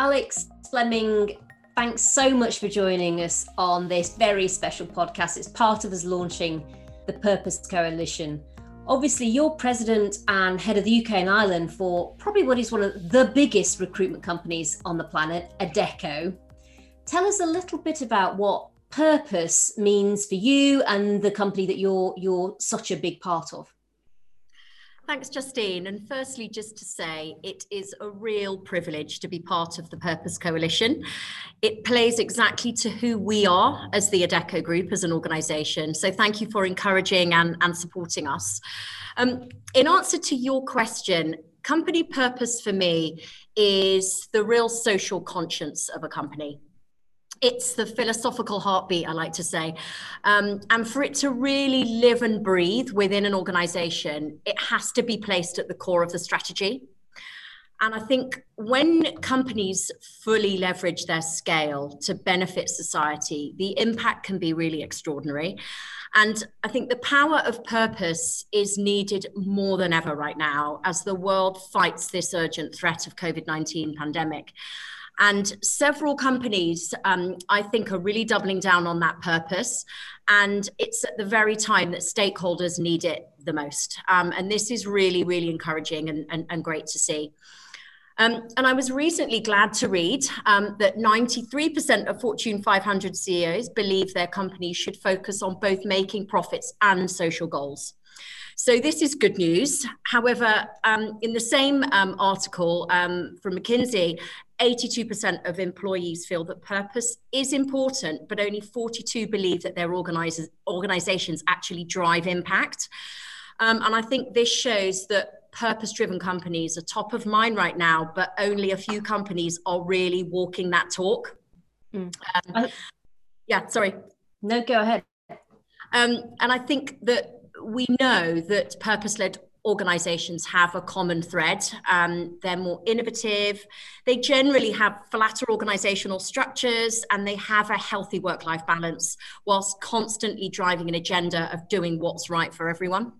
Alex Fleming, thanks so much for joining us on this very special podcast. It's part of us launching the Purpose Coalition. Obviously, you're president and head of the UK and Ireland for probably what is one of the biggest recruitment companies on the planet, Adecco. Tell us a little bit about what purpose means for you and the company that you're you're such a big part of. Thanks, Justine. And firstly, just to say, it is a real privilege to be part of the Purpose Coalition. It plays exactly to who we are as the Adecco Group, as an organisation. So thank you for encouraging and, and supporting us. Um, in answer to your question, company purpose for me is the real social conscience of a company it's the philosophical heartbeat, I like to say. Um, and for it to really live and breathe within an organization, it has to be placed at the core of the strategy. And I think when companies fully leverage their scale to benefit society, the impact can be really extraordinary. And I think the power of purpose is needed more than ever right now as the world fights this urgent threat of COVID 19 pandemic. And several companies, um, I think, are really doubling down on that purpose. And it's at the very time that stakeholders need it the most. Um, and this is really, really encouraging and, and, and great to see. Um, and I was recently glad to read um, that 93% of Fortune 500 CEOs believe their companies should focus on both making profits and social goals. So this is good news. However, um, in the same um, article um, from McKinsey, 82% of employees feel that purpose is important, but only 42 believe that their organizations actually drive impact. Um, and I think this shows that purpose driven companies are top of mind right now, but only a few companies are really walking that talk. Mm. Um, yeah, sorry. No, go ahead. Um, and I think that we know that purpose led organizations have a common thread. Um, they're more innovative. They generally have flatter organizational structures and they have a healthy work life balance whilst constantly driving an agenda of doing what's right for everyone.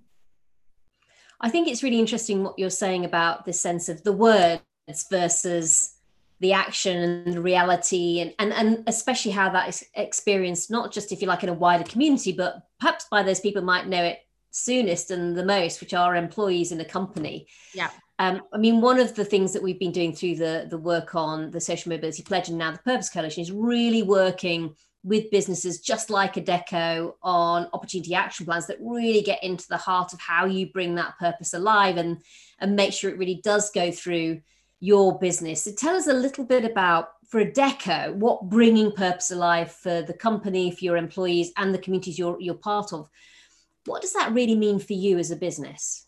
I think it's really interesting what you're saying about this sense of the words versus the action and the reality and, and and especially how that is experienced not just if you like in a wider community but perhaps by those people might know it soonest and the most, which are employees in a company. Yeah. Um, I mean, one of the things that we've been doing through the, the work on the Social Mobility Pledge and now the Purpose Coalition is really working with businesses just like Adecco on opportunity action plans that really get into the heart of how you bring that purpose alive and, and make sure it really does go through your business. So tell us a little bit about for Adecco, what bringing purpose alive for the company, for your employees and the communities you're, you're part of what does that really mean for you as a business?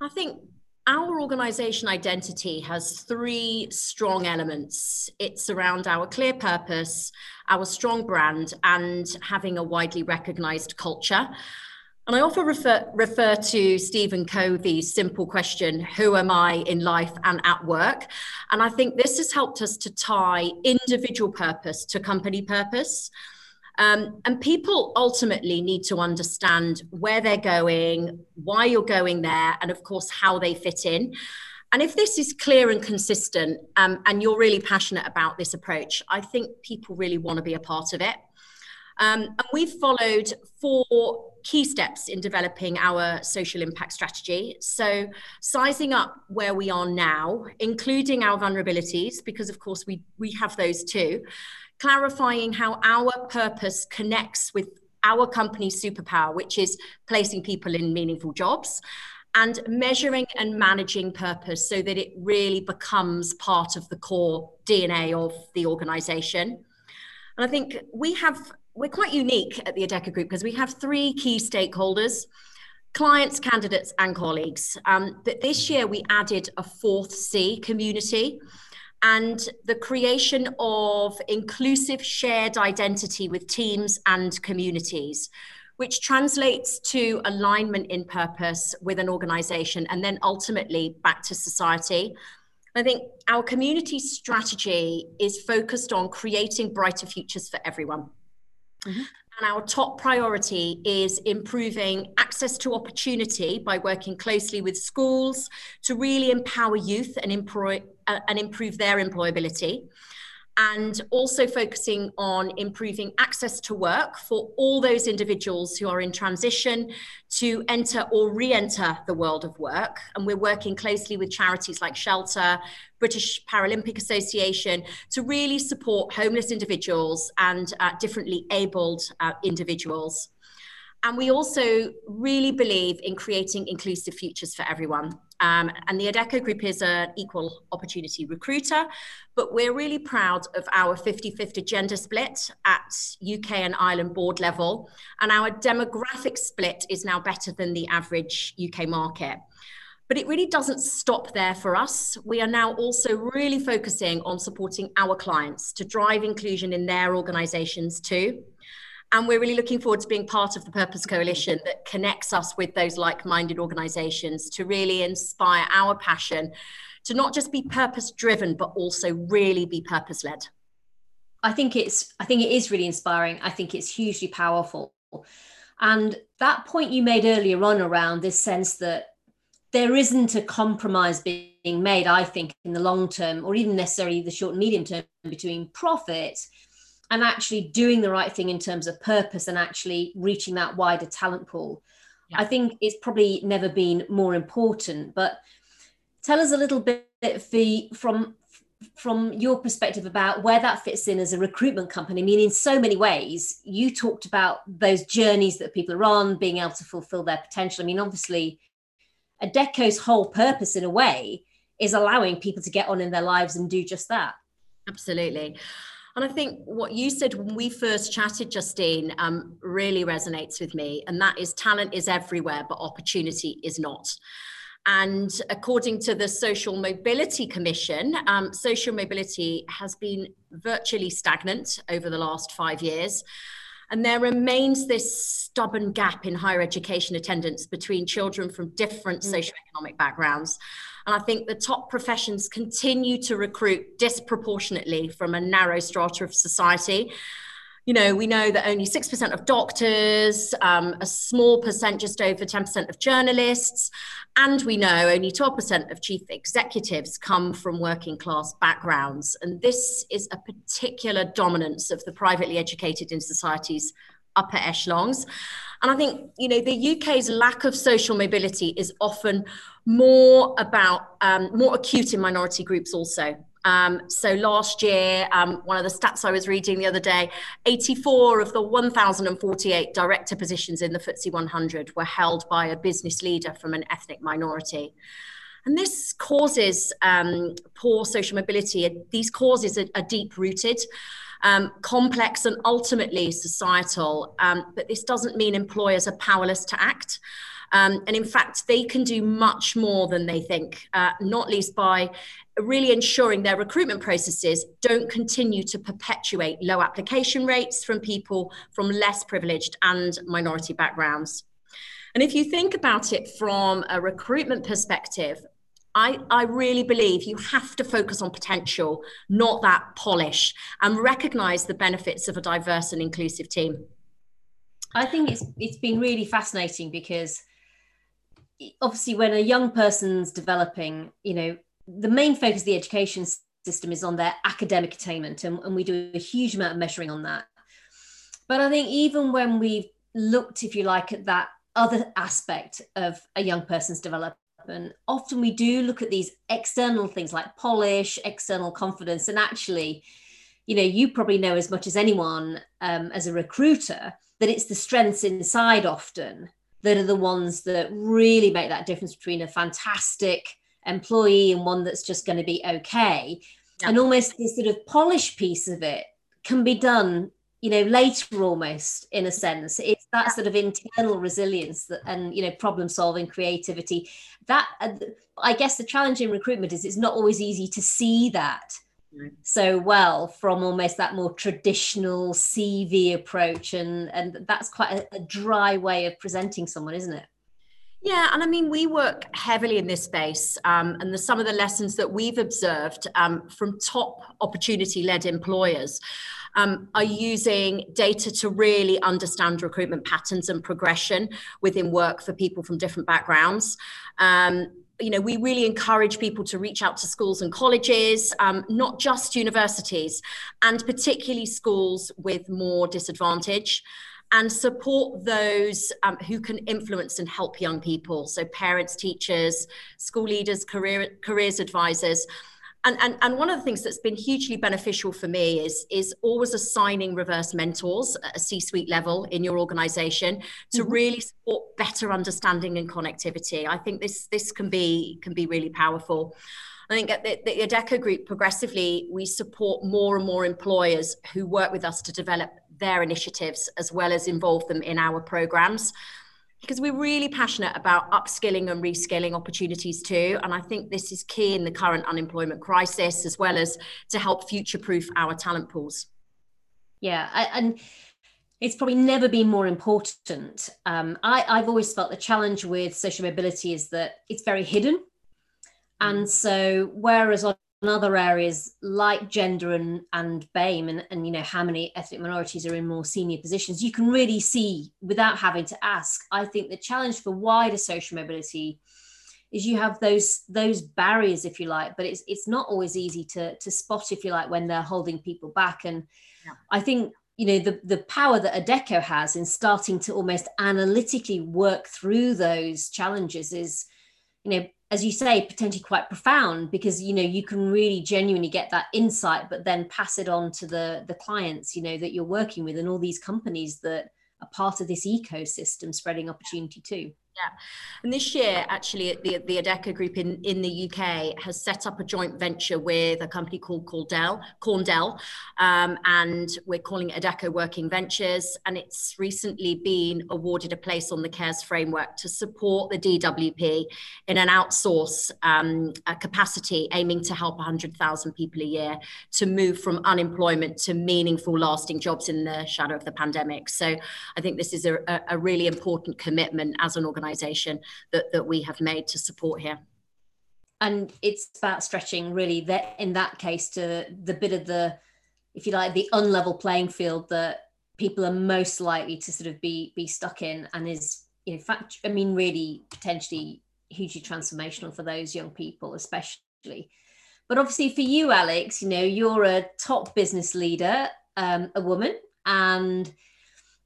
I think our organization identity has three strong elements it's around our clear purpose, our strong brand, and having a widely recognized culture. And I often refer, refer to Stephen Covey's simple question, Who am I in life and at work? And I think this has helped us to tie individual purpose to company purpose. Um, and people ultimately need to understand where they're going, why you're going there, and of course, how they fit in. And if this is clear and consistent, um, and you're really passionate about this approach, I think people really want to be a part of it. Um, and we've followed four key steps in developing our social impact strategy. So, sizing up where we are now, including our vulnerabilities, because of course we, we have those too, clarifying how our purpose connects with our company's superpower, which is placing people in meaningful jobs, and measuring and managing purpose so that it really becomes part of the core DNA of the organization. And I think we have, we're quite unique at the Adecco Group because we have three key stakeholders clients, candidates, and colleagues. Um, but this year we added a fourth C community and the creation of inclusive shared identity with teams and communities, which translates to alignment in purpose with an organization and then ultimately back to society. I think our community strategy is focused on creating brighter futures for everyone. Mm-hmm. And our top priority is improving access to opportunity by working closely with schools to really empower youth and, employ, and improve their employability and also focusing on improving access to work for all those individuals who are in transition to enter or re enter the world of work. And we're working closely with charities like Shelter, British Paralympic Association to really support homeless individuals and uh, differently abled uh, individuals. And we also really believe in creating inclusive futures for everyone. Um, and the Adecco Group is an equal opportunity recruiter, but we're really proud of our 50 50 gender split at UK and Ireland board level. And our demographic split is now better than the average UK market. But it really doesn't stop there for us. We are now also really focusing on supporting our clients to drive inclusion in their organizations too. And we're really looking forward to being part of the Purpose Coalition that connects us with those like minded organizations to really inspire our passion to not just be purpose driven, but also really be purpose led. I think it's I think it is really inspiring. I think it's hugely powerful. And that point you made earlier on around this sense that there isn't a compromise being made, I think, in the long term, or even necessarily the short and medium term between profit and actually doing the right thing in terms of purpose and actually reaching that wider talent pool. Yeah. I think it's probably never been more important. But tell us a little bit, from from your perspective about where that fits in as a recruitment company. I mean, in so many ways, you talked about those journeys that people are on, being able to fulfill their potential. I mean, obviously, Adecco's whole purpose, in a way, is allowing people to get on in their lives and do just that. Absolutely. And I think what you said when we first chatted, Justine, um, really resonates with me. And that is talent is everywhere, but opportunity is not. And according to the Social Mobility Commission, um, social mobility has been virtually stagnant over the last five years. And there remains this stubborn gap in higher education attendance between children from different mm. socioeconomic backgrounds. And I think the top professions continue to recruit disproportionately from a narrow strata of society. You know, we know that only 6% of doctors, um, a small percent, just over 10% of journalists, and we know only 12% of chief executives come from working class backgrounds. And this is a particular dominance of the privately educated in society's upper echelons. And I think, you know, the UK's lack of social mobility is often more about, um, more acute in minority groups also. Um, so last year, um, one of the stats I was reading the other day, 84 of the 1,048 director positions in the FTSE 100 were held by a business leader from an ethnic minority. And this causes um, poor social mobility. These causes are, are deep rooted um, complex and ultimately societal. Um, but this doesn't mean employers are powerless to act. Um, and in fact, they can do much more than they think, uh, not least by really ensuring their recruitment processes don't continue to perpetuate low application rates from people from less privileged and minority backgrounds. And if you think about it from a recruitment perspective, I, I really believe you have to focus on potential, not that polish, and recognize the benefits of a diverse and inclusive team. I think it's it's been really fascinating because obviously when a young person's developing, you know, the main focus of the education system is on their academic attainment, and, and we do a huge amount of measuring on that. But I think even when we've looked, if you like, at that other aspect of a young person's development and often we do look at these external things like polish external confidence and actually you know you probably know as much as anyone um, as a recruiter that it's the strengths inside often that are the ones that really make that difference between a fantastic employee and one that's just going to be okay yeah. and almost this sort of polish piece of it can be done you know later almost in a sense. It's that sort of internal resilience that, and you know problem solving creativity. That uh, i guess the challenge in recruitment is it's not always easy to see that so well from almost that more traditional cv approach and and that's quite a, a dry way of presenting someone isn't it? Yeah, and I mean, we work heavily in this space, um, and the, some of the lessons that we've observed um, from top opportunity led employers um, are using data to really understand recruitment patterns and progression within work for people from different backgrounds. Um, you know, we really encourage people to reach out to schools and colleges, um, not just universities, and particularly schools with more disadvantage and support those um, who can influence and help young people. So, parents, teachers, school leaders, career, careers advisors. And, and, and one of the things that's been hugely beneficial for me is, is always assigning reverse mentors at a C suite level in your organization to mm-hmm. really support better understanding and connectivity. I think this, this can, be, can be really powerful. I think at the, the Group, progressively, we support more and more employers who work with us to develop their initiatives as well as involve them in our programs because we're really passionate about upskilling and reskilling opportunities too. And I think this is key in the current unemployment crisis, as well as to help future proof our talent pools. Yeah. And it's probably never been more important. Um, I, I've always felt the challenge with social mobility is that it's very hidden. And so, whereas on other areas like gender and, and BAME and, and you know how many ethnic minorities are in more senior positions, you can really see without having to ask. I think the challenge for wider social mobility is you have those those barriers, if you like, but it's it's not always easy to to spot, if you like, when they're holding people back. And yeah. I think you know the the power that Adecco has in starting to almost analytically work through those challenges is you know as you say potentially quite profound because you know you can really genuinely get that insight but then pass it on to the the clients you know that you're working with and all these companies that are part of this ecosystem spreading opportunity too. And this year, actually, the, the Adecco Group in, in the UK has set up a joint venture with a company called Corndel, Corndel um, and we're calling it Adecco Working Ventures. And it's recently been awarded a place on the CARES framework to support the DWP in an outsource um, capacity, aiming to help 100,000 people a year to move from unemployment to meaningful, lasting jobs in the shadow of the pandemic. So I think this is a, a really important commitment as an organization organisation that, that we have made to support here. And it's about stretching really that in that case to the bit of the, if you like, the unlevel playing field that people are most likely to sort of be be stuck in and is in fact, I mean, really potentially hugely transformational for those young people, especially. But obviously for you, Alex, you know, you're a top business leader, um, a woman, and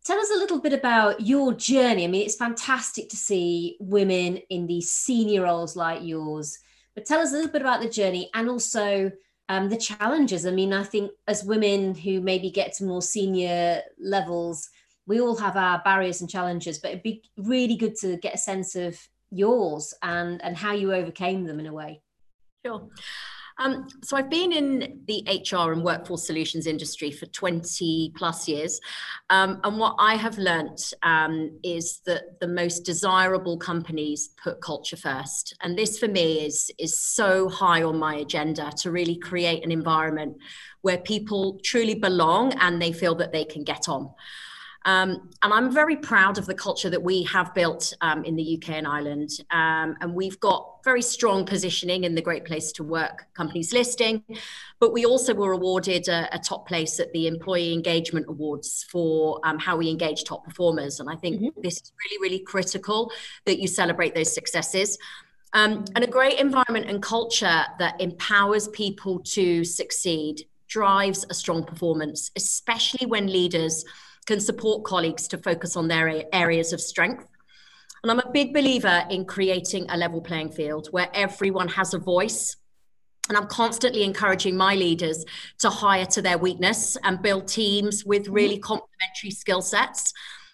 Tell us a little bit about your journey. I mean, it's fantastic to see women in these senior roles like yours, but tell us a little bit about the journey and also um, the challenges. I mean, I think as women who maybe get to more senior levels, we all have our barriers and challenges, but it'd be really good to get a sense of yours and and how you overcame them in a way. Sure. Um, so I've been in the HR and workforce solutions industry for 20 plus years. Um, and what I have learnt um, is that the most desirable companies put culture first. And this for me is, is so high on my agenda to really create an environment where people truly belong and they feel that they can get on. Um, and I'm very proud of the culture that we have built um, in the UK and Ireland. Um, and we've got very strong positioning in the Great Place to Work companies listing. But we also were awarded a, a top place at the Employee Engagement Awards for um, how we engage top performers. And I think mm-hmm. this is really, really critical that you celebrate those successes. Um, and a great environment and culture that empowers people to succeed drives a strong performance, especially when leaders can support colleagues to focus on their areas of strength. And I'm a big believer in creating a level playing field where everyone has a voice. And I'm constantly encouraging my leaders to hire to their weakness and build teams with really complementary skill sets.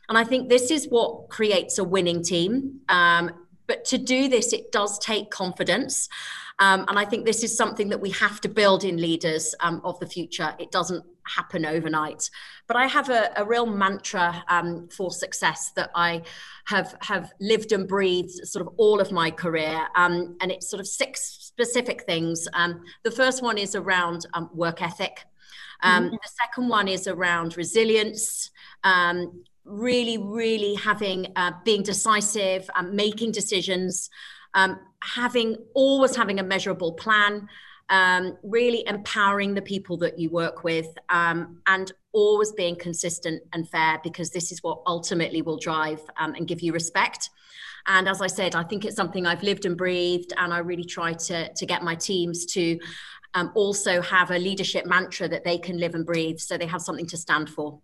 And I think this is what creates a winning team. Um, but to do this, it does take confidence. Um, and I think this is something that we have to build in leaders um, of the future. It doesn't happen overnight. But I have a, a real mantra um, for success that I have have lived and breathed sort of all of my career, um, and it's sort of six specific things. Um, the first one is around um, work ethic. Um, mm-hmm. The second one is around resilience. really, really having uh, being decisive, and making decisions. Um, having always having a measurable plan um, really empowering the people that you work with, um, and always being consistent and fair because this is what ultimately will drive um, and give you respect. And as I said, I think it's something I've lived and breathed, and I really try to, to get my teams to um, also have a leadership mantra that they can live and breathe so they have something to stand for.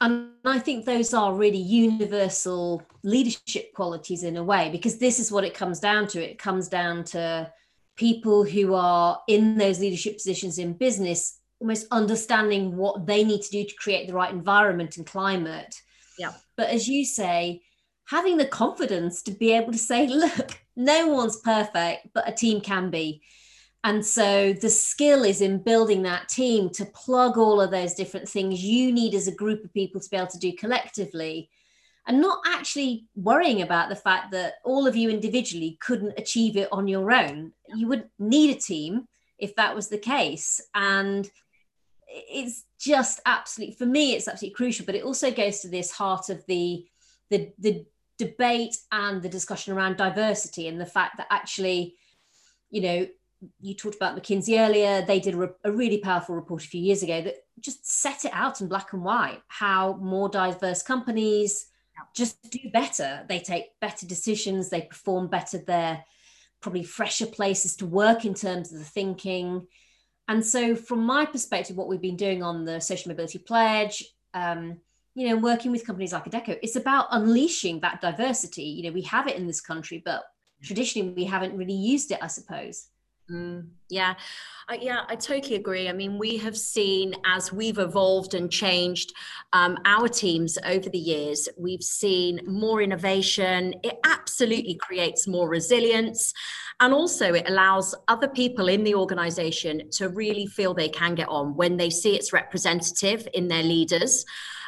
And I think those are really universal leadership qualities in a way, because this is what it comes down to. It comes down to people who are in those leadership positions in business almost understanding what they need to do to create the right environment and climate. Yeah. But as you say, having the confidence to be able to say, look, no one's perfect, but a team can be. And so the skill is in building that team to plug all of those different things you need as a group of people to be able to do collectively and not actually worrying about the fact that all of you individually couldn't achieve it on your own. You would need a team if that was the case. And it's just absolutely, for me, it's absolutely crucial, but it also goes to this heart of the, the, the debate and the discussion around diversity and the fact that actually, you know, you talked about McKinsey earlier. They did a, a, really powerful report a few years ago that just set it out in black and white how more diverse companies just do better. They take better decisions, they perform better. They're probably fresher places to work in terms of the thinking. And so, from my perspective, what we've been doing on the Social Mobility Pledge, um, you know, working with companies like Adecco, it's about unleashing that diversity. You know, we have it in this country, but traditionally we haven't really used it, I suppose. Mm, yeah, uh, yeah, I totally agree. I mean, we have seen as we've evolved and changed um, our teams over the years, we've seen more innovation. It absolutely creates more resilience. And also, it allows other people in the organization to really feel they can get on when they see it's representative in their leaders.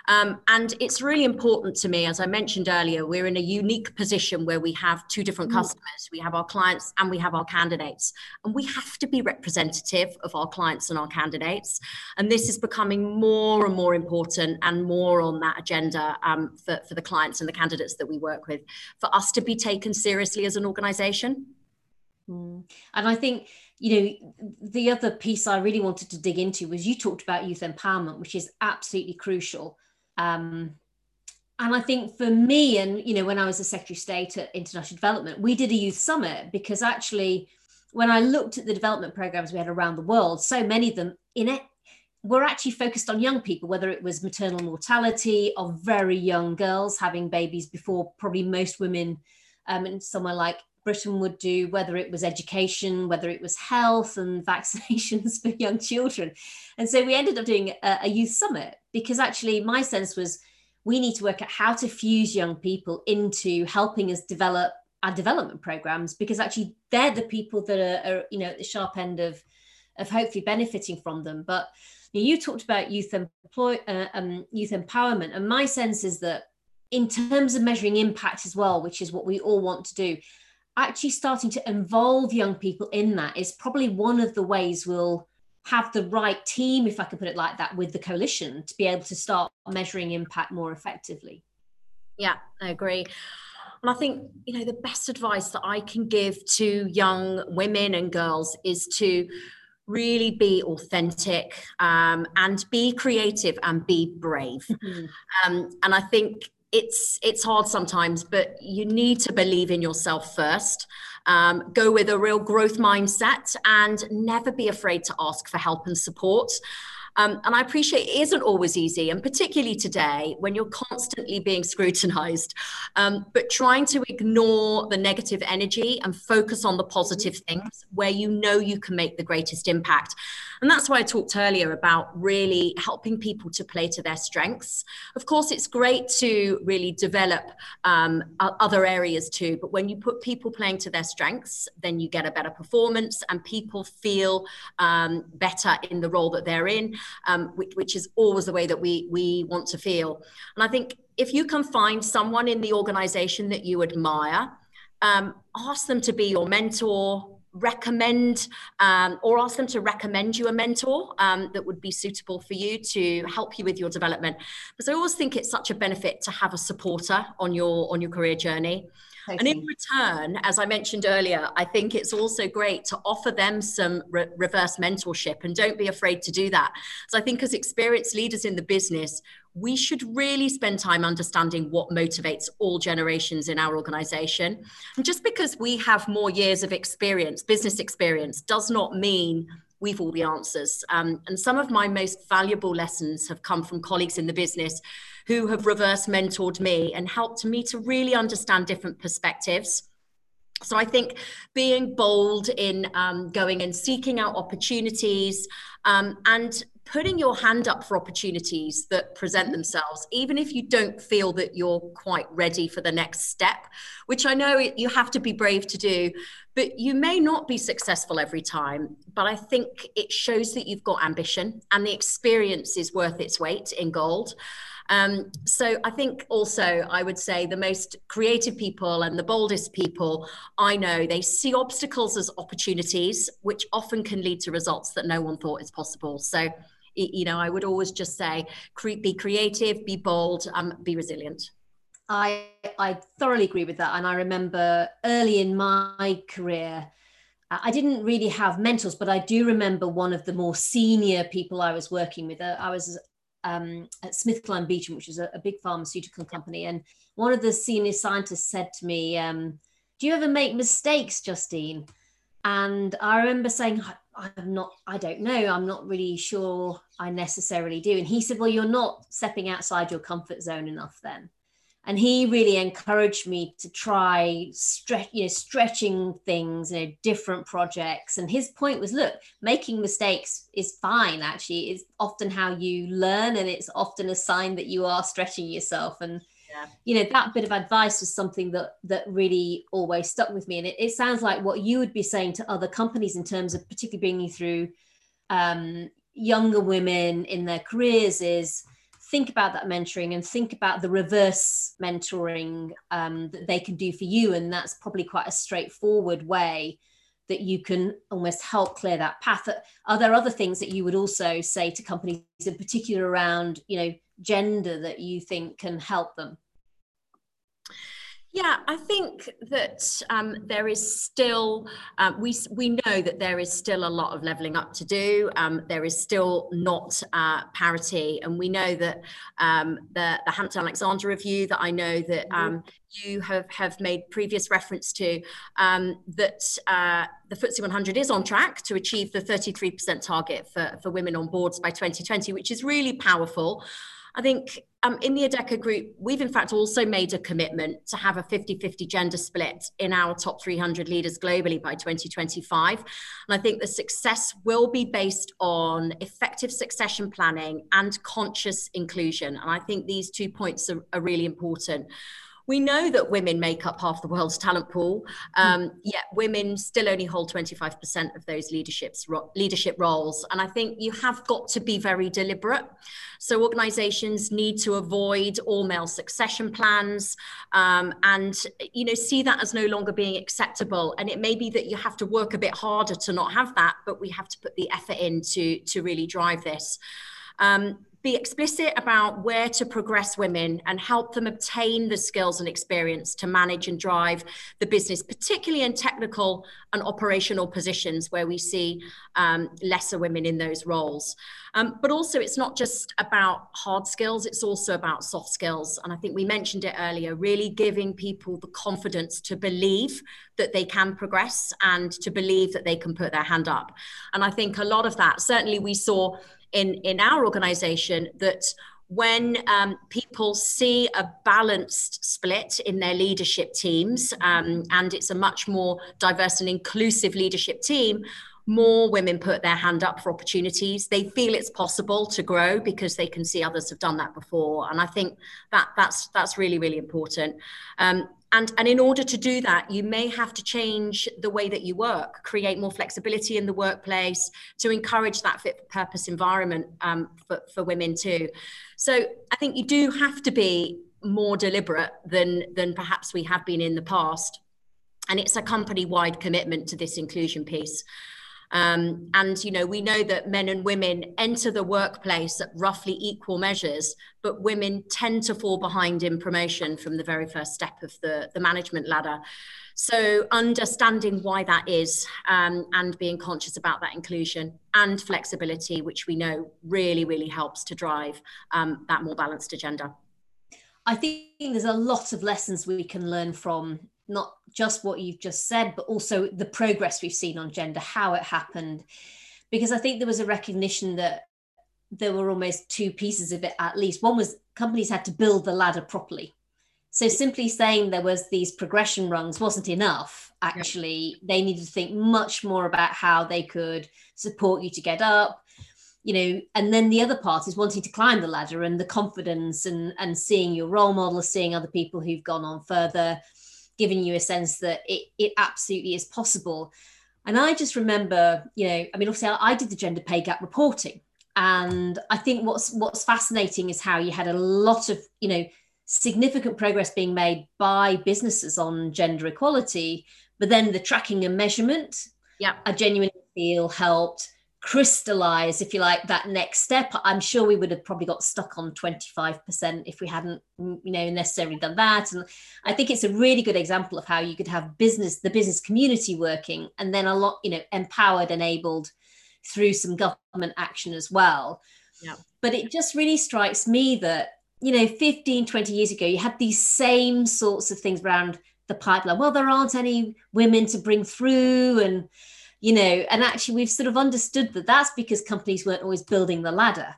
Um, and it's really important to me, as I mentioned earlier, we're in a unique position where we have two different mm. customers. We have our clients and we have our candidates. And we have to be representative of our clients and our candidates. And this is becoming more and more important and more on that agenda um, for, for the clients and the candidates that we work with, for us to be taken seriously as an organization. Mm. And I think you know the other piece i really wanted to dig into was you talked about youth empowerment which is absolutely crucial um, and I think for me, and you know, when I was a Secretary of State at International Development, we did a youth summit because actually, when I looked at the development programs we had around the world, so many of them in it were actually focused on young people, whether it was maternal mortality of very young girls having babies before probably most women um, in somewhere like Britain would do, whether it was education, whether it was health and vaccinations for young children. And so we ended up doing a, a, youth summit because actually my sense was we need to work out how to fuse young people into helping us develop our development programs because actually they're the people that are, are you know at the sharp end of of hopefully benefiting from them. But you, you talked about youth employ uh, um, youth empowerment, and my sense is that in terms of measuring impact as well, which is what we all want to do, actually starting to involve young people in that is probably one of the ways we'll have the right team, if I can put it like that, with the coalition to be able to start measuring impact more effectively. Yeah, I agree. And I think, you know, the best advice that I can give to young women and girls is to really be authentic um, and be creative and be brave. Mm-hmm. Um, and I think it's it's hard sometimes but you need to believe in yourself first. Um, go with a real growth mindset and never be afraid to ask for help and support um, and I appreciate it isn't always easy, and particularly today when you're constantly being scrutinized, um, but trying to ignore the negative energy and focus on the positive things where you know you can make the greatest impact. And that's why I talked earlier about really helping people to play to their strengths. Of course, it's great to really develop um, other areas too, but when you put people playing to their strengths, then you get a better performance and people feel um, better in the role that they're in um, which, which is always the way that we we want to feel. And I think if you can find someone in the organization that you admire, um, ask them to be your mentor, recommend um, or ask them to recommend you a mentor um, that would be suitable for you to help you with your development because i always think it's such a benefit to have a supporter on your on your career journey And in return, as I mentioned earlier, I think it's also great to offer them some re- reverse mentorship and don't be afraid to do that. So I think as experienced leaders in the business, we should really spend time understanding what motivates all generations in our organization. And just because we have more years of experience, business experience, does not mean we've all the answers. Um, and some of my most valuable lessons have come from colleagues in the business who have reverse mentored me and helped me to really understand different perspectives. So I think being bold in um, going and seeking out opportunities um, and putting your hand up for opportunities that present themselves, even if you don't feel that you're quite ready for the next step, which I know you have to be brave to do, but you may not be successful every time. But I think it shows that you've got ambition and the experience is worth its weight in gold. Um, so I think also I would say the most creative people and the boldest people I know, they see obstacles as opportunities, which often can lead to results that no one thought is possible. So you know, I would always just say, be creative, be bold, um, be resilient. I I thoroughly agree with that, and I remember early in my career. I didn't really have mentors, but I do remember one of the more senior people I was working with. Uh, I was um, at SmithKline Beecham, which is a, a, big pharmaceutical company, and one of the senior scientists said to me, um, "Do you ever make mistakes, Justine?" And I remember saying, I'm not, I don't know, I'm not really sure I necessarily do. And he said, Well, you're not stepping outside your comfort zone enough then. And he really encouraged me to try stretch, you know, stretching things, you know, different projects. And his point was, look, making mistakes is fine. Actually, it's often how you learn, and it's often a sign that you are stretching yourself. And yeah. you know that bit of advice was something that that really always stuck with me and it, it sounds like what you would be saying to other companies in terms of particularly bringing through um, younger women in their careers is think about that mentoring and think about the reverse mentoring um, that they can do for you. And that's probably quite a straightforward way that you can almost help clear that path. Are there other things that you would also say to companies in particular around you know gender that you think can help them yeah, I think that um, there is still um, we we know that there is still a lot of leveling up to do. Um, there is still not uh, parity, and we know that um, the the Hampton Alexander review that I know that mm-hmm. um, you have have made previous reference to um, that uh, the FTSE 100 is on track to achieve the 33% target for for women on boards by 2020, which is really powerful. I think um, in the Adecco Group, we've in fact also made a commitment to have a 50 50 gender split in our top 300 leaders globally by 2025. And I think the success will be based on effective succession planning and conscious inclusion. And I think these two points are, are really important. We know that women make up half the world's talent pool, um, yet women still only hold 25% of those leaderships, ro- leadership roles. And I think you have got to be very deliberate. So organizations need to avoid all male succession plans um, and, you know, see that as no longer being acceptable. And it may be that you have to work a bit harder to not have that, but we have to put the effort in to, to really drive this. Um, be explicit about where to progress women and help them obtain the skills and experience to manage and drive the business, particularly in technical and operational positions where we see um, lesser women in those roles. Um, but also, it's not just about hard skills, it's also about soft skills. And I think we mentioned it earlier really giving people the confidence to believe that they can progress and to believe that they can put their hand up. And I think a lot of that, certainly, we saw in, in our organization that when um, people see a balanced split in their leadership teams um, and it's a much more diverse and inclusive leadership team, more women put their hand up for opportunities. They feel it's possible to grow because they can see others have done that before, and I think that that's that's really really important. Um, and, and in order to do that, you may have to change the way that you work, create more flexibility in the workplace to encourage that fit for purpose environment um, for, for women too. So I think you do have to be more deliberate than, than perhaps we have been in the past. And it's a company wide commitment to this inclusion piece. Um, and you know, we know that men and women enter the workplace at roughly equal measures, but women tend to fall behind in promotion from the very first step of the, the management ladder. So understanding why that is um, and being conscious about that inclusion and flexibility, which we know really, really helps to drive um, that more balanced agenda. I think there's a lot of lessons we can learn from not just what you've just said, but also the progress we've seen on gender, how it happened. Because I think there was a recognition that there were almost two pieces of it at least. One was companies had to build the ladder properly. So simply saying there was these progression rungs wasn't enough. Actually, they needed to think much more about how they could support you to get up, you know and then the other part is wanting to climb the ladder and the confidence and and seeing your role models seeing other people who've gone on further giving you a sense that it, it absolutely is possible. And I just remember, you know, I mean, obviously I, I did the gender pay gap reporting. And I think what's what's fascinating is how you had a lot of, you know, significant progress being made by businesses on gender equality, but then the tracking and measurement, yeah, I genuinely feel helped crystallize if you like that next step i'm sure we would have probably got stuck on 25% if we hadn't mm, you know necessarily done that. And i think it's a really good example of how you could have business the business community working and then a lot you know empowered enabled through some government action as well. Yeah. but it just really strikes me that you know 15 20 years ago you had these same sorts of things around the pipeline. Well there aren't any women to bring through and you know and actually we've sort of understood that that's because companies weren't always building the ladder.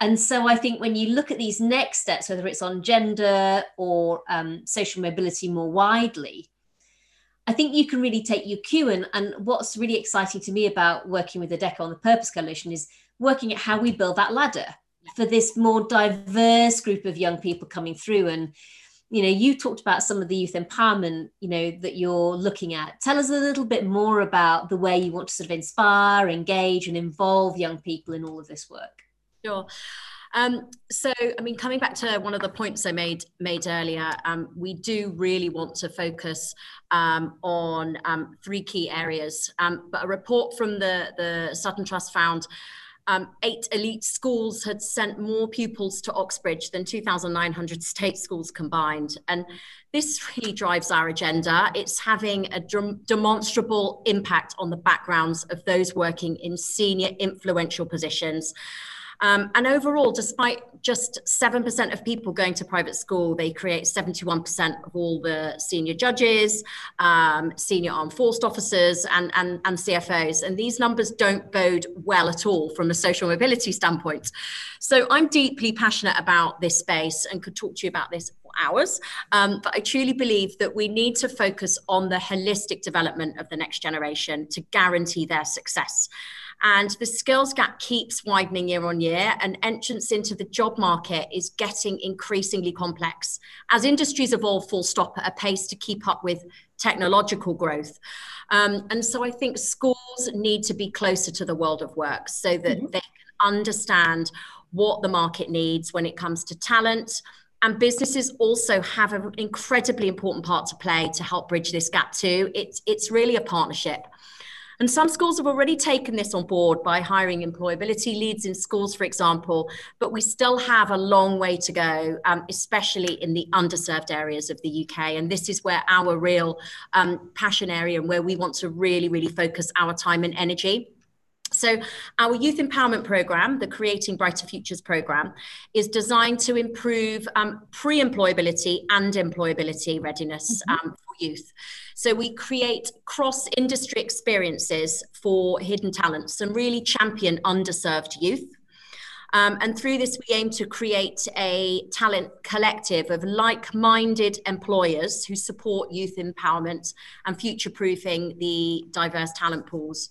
And so i think when you look at these next steps whether it's on gender or um, social mobility more widely i think you can really take your cue. And, and what's really exciting to me about working with Adecco on the purpose coalition is working at how we build that ladder for this more diverse group of young people coming through. And you know you talked about some of the youth empowerment you know that you're looking at. Tell us a little bit more about the way you want to sort of inspire engage and involve young people in all of this work. Sure. Um, so, I mean, coming back to one of the points I made made earlier, um, we do really want to focus um, on um, three key areas. Um, but a report from the the Sutton Trust found um, eight elite schools had sent more pupils to Oxbridge than 2,900 state schools combined. And this really drives our agenda. It's having a demonstrable impact on the backgrounds of those working in senior influential positions. Um, and overall, despite just 7% of people going to private school, they create 71% of all the senior judges, um, senior armed forced officers, and, and, and CFOs. And these numbers don't bode well at all from a social mobility standpoint. So I'm deeply passionate about this space and could talk to you about this for hours. Um, but I truly believe that we need to focus on the holistic development of the next generation to guarantee their success. And the skills gap keeps widening year on year, and entrance into the job market is getting increasingly complex as industries evolve full stop at a pace to keep up with technological growth. Um, and so I think schools need to be closer to the world of work so that mm-hmm. they can understand what the market needs when it comes to talent. And businesses also have an incredibly important part to play to help bridge this gap too. It's, it's really a partnership. And some schools have already taken this on board by hiring employability leads in schools, for example, but we still have a long way to go, um, especially in the underserved areas of the UK. And this is where our real um, passion area and where we want to really, really focus our time and energy. So, our youth empowerment program, the Creating Brighter Futures program, is designed to improve um, pre employability and employability readiness mm-hmm. um, for youth. So, we create cross industry experiences for hidden talents and really champion underserved youth. Um, and through this, we aim to create a talent collective of like minded employers who support youth empowerment and future proofing the diverse talent pools.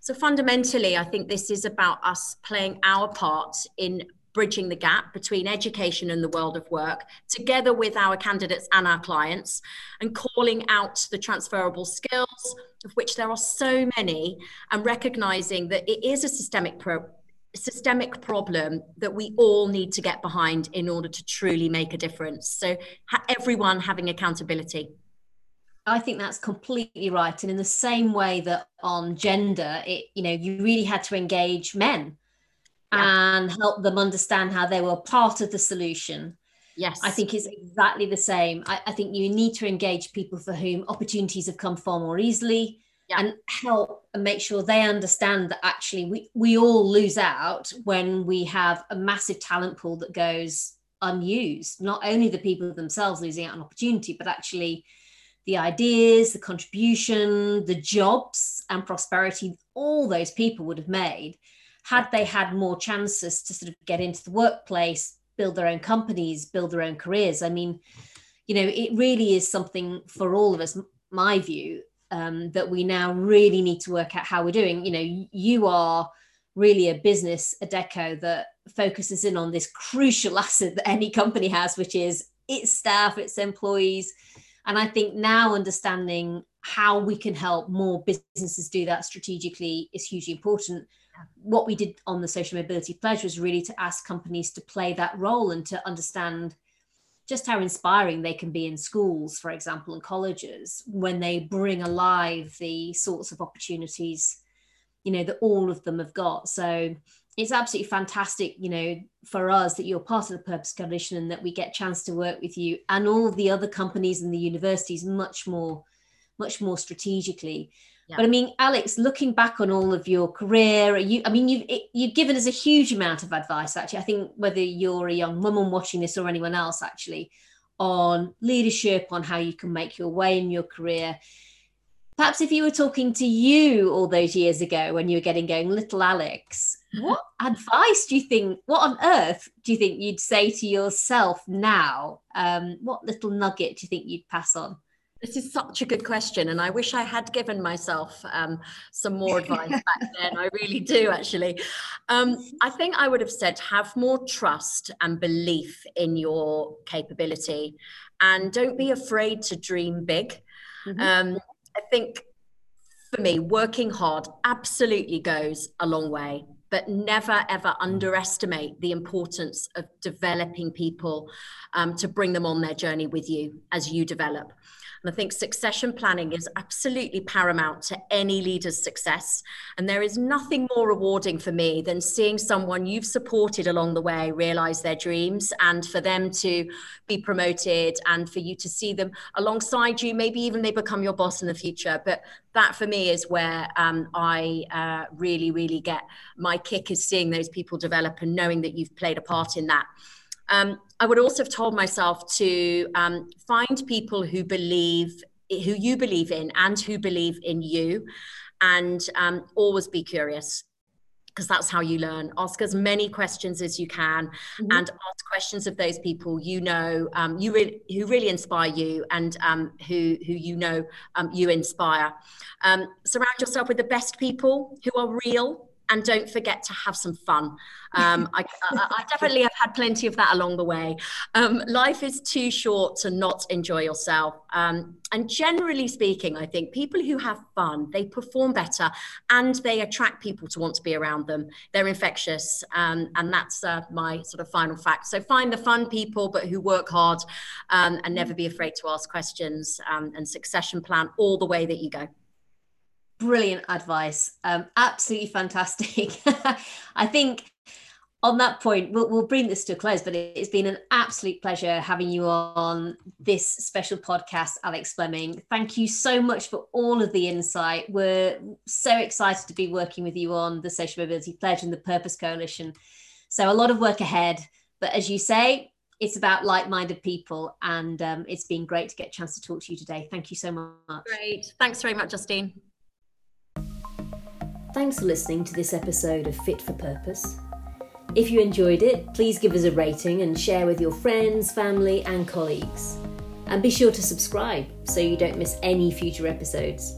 So fundamentally, I think this is about us playing our part in bridging the gap between education and the world of work, together with our candidates and our clients, and calling out the transferable skills, of which there are so many, and recognizing that it is a systemic systemic problem that we all need to get behind in order to truly make a difference. So, ha- everyone having accountability. I think that's completely right. And in the same way that on gender, it you know you really had to engage men yeah. and help them understand how they were part of the solution. Yes, I think it's exactly the same. I, I think you need to engage people for whom opportunities have come far more easily. Yeah. and help and make sure they understand that actually we, we all lose out when we have a massive talent pool that goes unused not only the people themselves losing out on opportunity but actually the ideas, the contribution, the jobs and prosperity all those people would have made had they had more chances to sort of get into the workplace, build their own companies, build their own careers. I mean, you know, it really is something for all of us, my view, um, that we now really need to work out how we're doing. You know, you are really a business, Adecco, that focuses in on this crucial asset that any company has, which is its staff, its employees, and I think now understanding how we can help more businesses do that strategically is hugely important. What we did on the social mobility pledge was really to ask companies to play that role and to understand just how inspiring they can be in schools, for example, and colleges when they bring alive the sorts of opportunities, you know, that all of them have got. So it's absolutely fantastic, you know, for us that you're part of the Purpose Coalition and that we get chance to work with you and all the other companies and the universities much more, much more strategically. Yeah. But I mean, Alex, looking back on all of your career, you, I mean, you've you've given us a huge amount of advice. Actually, I think whether you're a young woman watching this or anyone else, actually, on leadership, on how you can make your way in your career. Perhaps if you were talking to you all those years ago when you were getting going, little Alex, what advice do you think what on earth do you think you'd say to yourself now um, what little nugget do you think you'd pass on this is such a good question and i wish i had given myself um, some more advice back then. I really do actually. Um, i think i would have said have more trust and belief in your capability. And don't be afraid to dream big. Mm-hmm. Um, i think for me working hard absolutely goes a long way but never ever underestimate the importance of developing people um, to bring them on their journey with you as you develop. And I think succession planning is absolutely paramount to any leader's success. And there is nothing more rewarding for me than seeing someone you've supported along the way realize their dreams and for them to be promoted and for you to see them alongside you. Maybe even they become your boss in the future. But that for me is where um, I uh, really, really get my kick is seeing those people develop and knowing that you've played a part in that. Um, I would also have told myself to um, find people who believe, who you believe in, and who believe in you, and um, always be curious because that's how you learn. Ask as many questions as you can, mm-hmm. and ask questions of those people you know um, you really who really inspire you, and um, who who you know um, you inspire. Um, surround yourself with the best people who are real and don't forget to have some fun. Um, I, I, definitely have had plenty of that along the way. Um, life is too short to not enjoy yourself. Um, and generally speaking, I think people who have fun, they perform better and they attract people to want to be around them. They're infectious. Um, and that's uh, my sort of final fact. So find the fun people, but who work hard um, and never be afraid to ask questions um, and succession plan all the way that you go brilliant advice. Um, absolutely fantastic. I think on that point, we'll, we'll, bring this to a close, but it's been an absolute pleasure having you on this special podcast, Alex Fleming. Thank you so much for all of the insight. We're so excited to be working with you on the Social Mobility Pledge and the Purpose Coalition. So, a lot of work ahead. But as you say, it's about like-minded people and um, it's been great to get a chance to talk to you today thank you so much great thanks very much justine Thanks for listening to this episode of Fit for Purpose. If you enjoyed it, please give us a rating and share with your friends, family, and colleagues. And be sure to subscribe so you don't miss any future episodes.